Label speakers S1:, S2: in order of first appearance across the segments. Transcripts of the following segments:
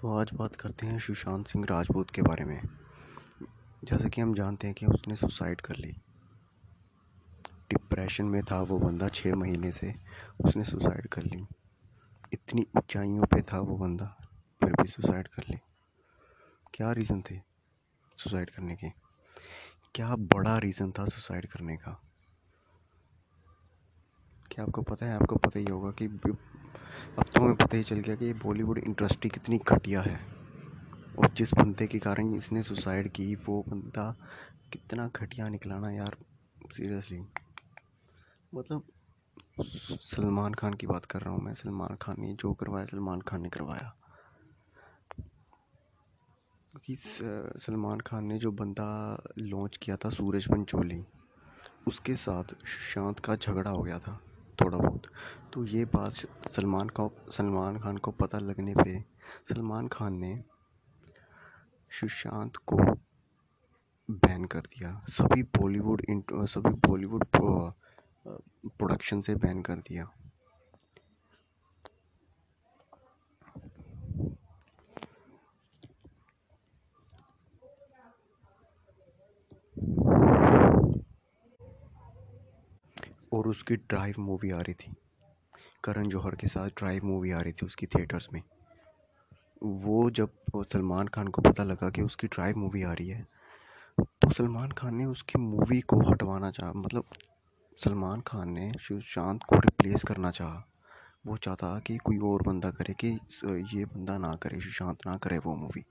S1: तो आज बात करते हैं सुशांत सिंह राजपूत के बारे में। जैसे कि हम जानते हैं कि उसने सुसाइड कर ली। डिप्रेशन में था वो बंदा छः महीने से, उसने सुसाइड कर ली। इतनी ऊंचाइयों पे था वो बंदा, फिर भी सुसाइड कर ली। क्या रीज़न थे सुसाइड करने के? क्या बड़ा रीज़न था सुसाइड करने का? क्या आपको पता है? आपको पता ही होगा कि अब तो हमें पता ही चल गया कि ये बॉलीवुड इंडस्ट्री कितनी घटिया है। और जिस बंदे के कारण इसने सुसाइड की, वो बंदा कितना घटिया निकला ना यार सीरियसली मतलब सलमान खान की बात कर रहा हूँ मैं, सलमान खान ने जो करवाया, सलमान खान ने करवाया। क्योंकि सलमान खान ने जो बंदा लॉन्च किया था, सूरज पंचोली, उसके साथ सुशांत का झगड़ा हो गया था। थोड़ा बहुत। तो ये बात सलमान का, सलमान खान को पता लगने पे सलमान खान ने सुशांत को बैन कर दिया। सभी बॉलीवुड सभी बॉलीवुड प्रोडक्शन से बैन कर दिया। और उसकी ड्राइव मूवी आ रही थी। करण जौहर के साथ ड्राइव मूवी आ रही थी उसकी थिएटर्स में। वो जब सलमान खान को पता लगा कि उसकी ड्राइव मूवी आ रही है तो सलमान खान ने उसकी मूवी को हटवाना चाहा। मतलब सलमान खान ने सुशांत को रिप्लेस करना चाहा। वो चाहता कि कोई और बंदा करे, कि ये बंदा ना करे, सुशांत ना करे वो मूवी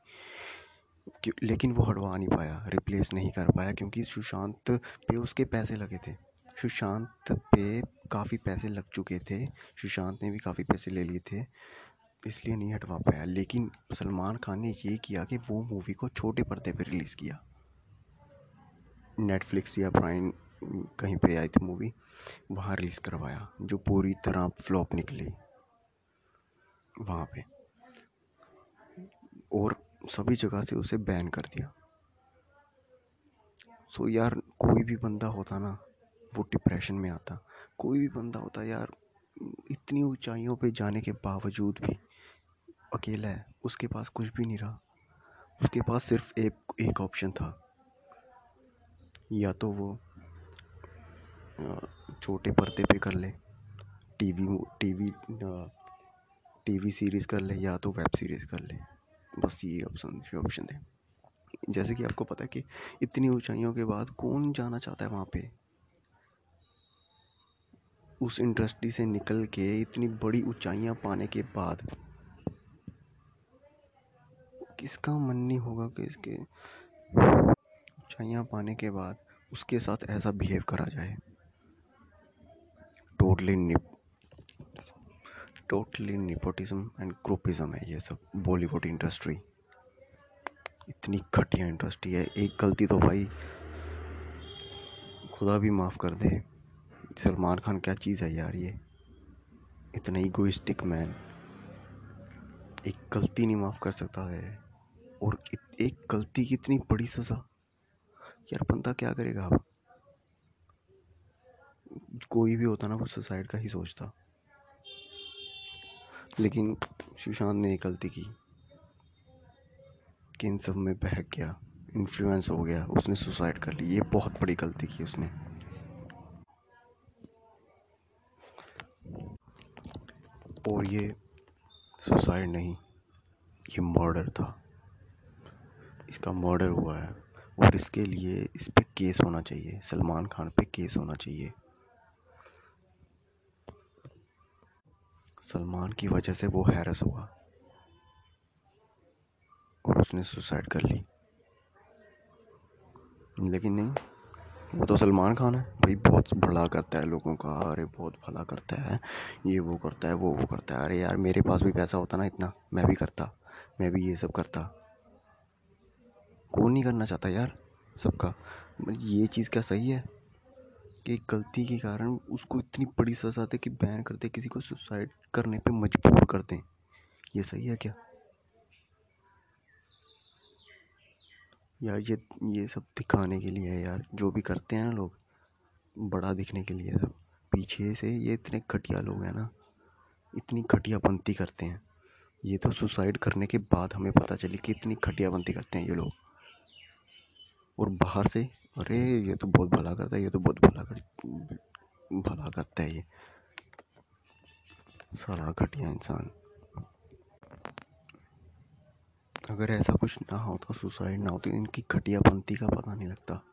S1: लेकिन वो हटवा नहीं पाया रिप्लेस नहीं कर पाया, क्योंकि सुशांत पे उसके पैसे लगे थे। सुशांत पे काफ़ी पैसे लग चुके थे। सुशांत ने भी काफ़ी पैसे ले लिए थे, इसलिए नहीं हटवा पाया। लेकिन सलमान खान ने ये किया कि वो मूवी को छोटे पर्दे पे रिलीज़ किया। नेटफ्लिक्स या प्राइम कहीं पे आई थी मूवी वहाँ रिलीज़ करवाया, जो पूरी तरह फ्लॉप निकली वहाँ पे। और सभी जगह से उसे बैन कर दिया। सो यार कोई भी बंदा होता ना वो डिप्रेशन में आता। कोई भी बंदा होता यार, इतनी ऊंचाइयों पे जाने के बावजूद भी अकेला है, उसके पास कुछ भी नहीं रहा। उसके पास सिर्फ़ एक एक ऑप्शन था। या तो वो छोटे पर्दे पे कर ले, टीवी टीवी टीवी सीरीज़ कर ले या तो वेब सीरीज़ कर ले। बस ये ऑप्शन ये ऑप्शन थे। जैसे कि आपको पता है कि इतनी ऊंचाइयों के बाद कौन जाना चाहता है वहाँ पे? उस इंडस्ट्री से निकल के इतनी बड़ी ऊंचाइयाँ पाने के बाद किसका मन नहीं होगा कि इसके ऊंचाइयाँ पाने के बाद उसके साथ ऐसा बिहेव करा जाए? Totally nib totally nepotism and groupism है ये सब बॉलीवुड इंडस्ट्री इतनी घटिया इंडस्ट्री है। एक गलती तो भाई खुदा भी माफ़ कर दे। सलमान खान क्या चीज़ है यार ये? इतना ईगोइस्टिक मैन एक गलती नहीं माफ़ कर सकता है। और एक गलती की इतनी बड़ी सज़ा। यार बंदा क्या करेगा अब? कोई भी होता ना, वो सुसाइड का ही सोचता। लेकिन सुशांत ने एक गलती की। कि इन सब में बहक गया। इन्फ्लुएंस हो गया। उसने सुसाइड कर ली। ये बहुत बड़ी गलती की उसने। और ये सुसाइड नहीं, ये मर्डर था। इसका मर्डर हुआ है और इसके लिए इस पर केस होना चाहिए, सलमान खान पे केस होना चाहिए। सलमान की वजह से वो हैरस हुआ और उसने सुसाइड कर ली। लेकिन नहीं वो तो सलमान खान है। भाई, बहुत भला करता है लोगों का। अरे, बहुत भला करता है। ये वो करता है, वो वो करता है। अरे यार, मेरे पास भी पैसा होता ना इतना। मैं भी करता। मैं भी ये सब करता। कौन नहीं करना चाहता यार सबका? ये चीज़ क्या सही है? कि गलती के कारण उसको इतनी बड़ी सजा दे कि बैन कर दे, किसी को सुसाइड करने पे मजबूर कर दें। ये सही है क्या? यार ये ये सब दिखाने के लिए है यार। जो भी करते हैं ना लोग, बड़ा दिखने के लिए सब। पीछे से ये इतने घटिया लोग हैं ना, इतनी घटिया पंथी करते हैं। ये तो सुसाइड करने के बाद हमें पता चली कि इतनी घटिया बनती करते हैं ये लोग। और बाहर से, अरे ये तो बहुत भला करता है, ये तो बहुत भला कर, भला करता है ये। सारा घटिया इंसान। अगर ऐसा कुछ ना होता सुसाइड ना होती इनकी घटिया बनती का पता नहीं लगता।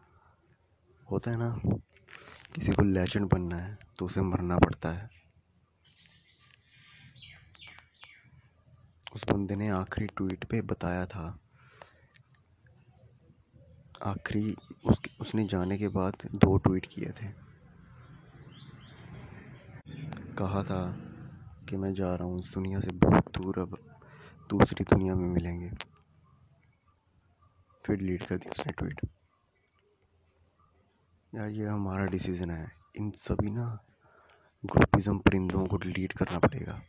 S1: होता है ना, किसी को लेजेंड बनना है तो उसे मरना पड़ता है। उस बंदे ने आखिरी ट्वीट पे बताया था। आखिरी उसके, उसने जाने के बाद दो ट्वीट किए थे। कहा था कि मैं जा रहा हूँ, इस दुनिया से बहुत दूर अब। दूसरी दुनिया में मिलेंगे। फिर डिलीट कर दिया उसने ट्वीट। यार, ये हमारा डिसीज़न है। इन सभी ना ग्रुपिज़म परिंदों को डिलीट करना पड़ेगा।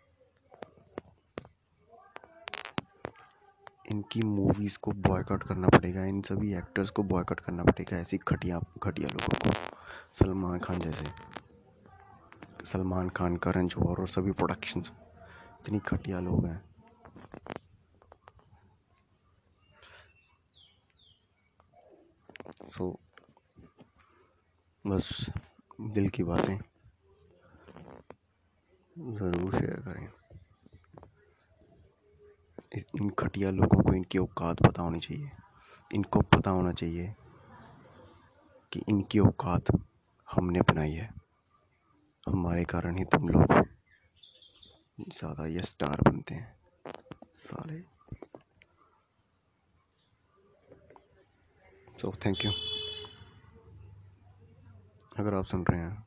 S1: इनकी मूवीज़ को बॉयकॉट करना पड़ेगा। इन सभी एक्टर्स को बॉयकॉट करना पड़ेगा, ऐसी घटिया घटिया लोगों को। सलमान खान जैसे। सलमान खान, करण जौहर और सभी प्रोडक्शंस इतनी घटिया लोग हैं। सो, बस दिल की बातें ज़रूर शेयर करें। इन घटिया लोगों को इनकी औकात पता होनी चाहिए। इनको पता होना चाहिए कि इनकी औकात हमने बनाई है। हमारे कारण ही तुम लोग ज़्यादा ये स्टार बनते हैं। सारे सो थैंक यू अगर आप सुन रहे हैं।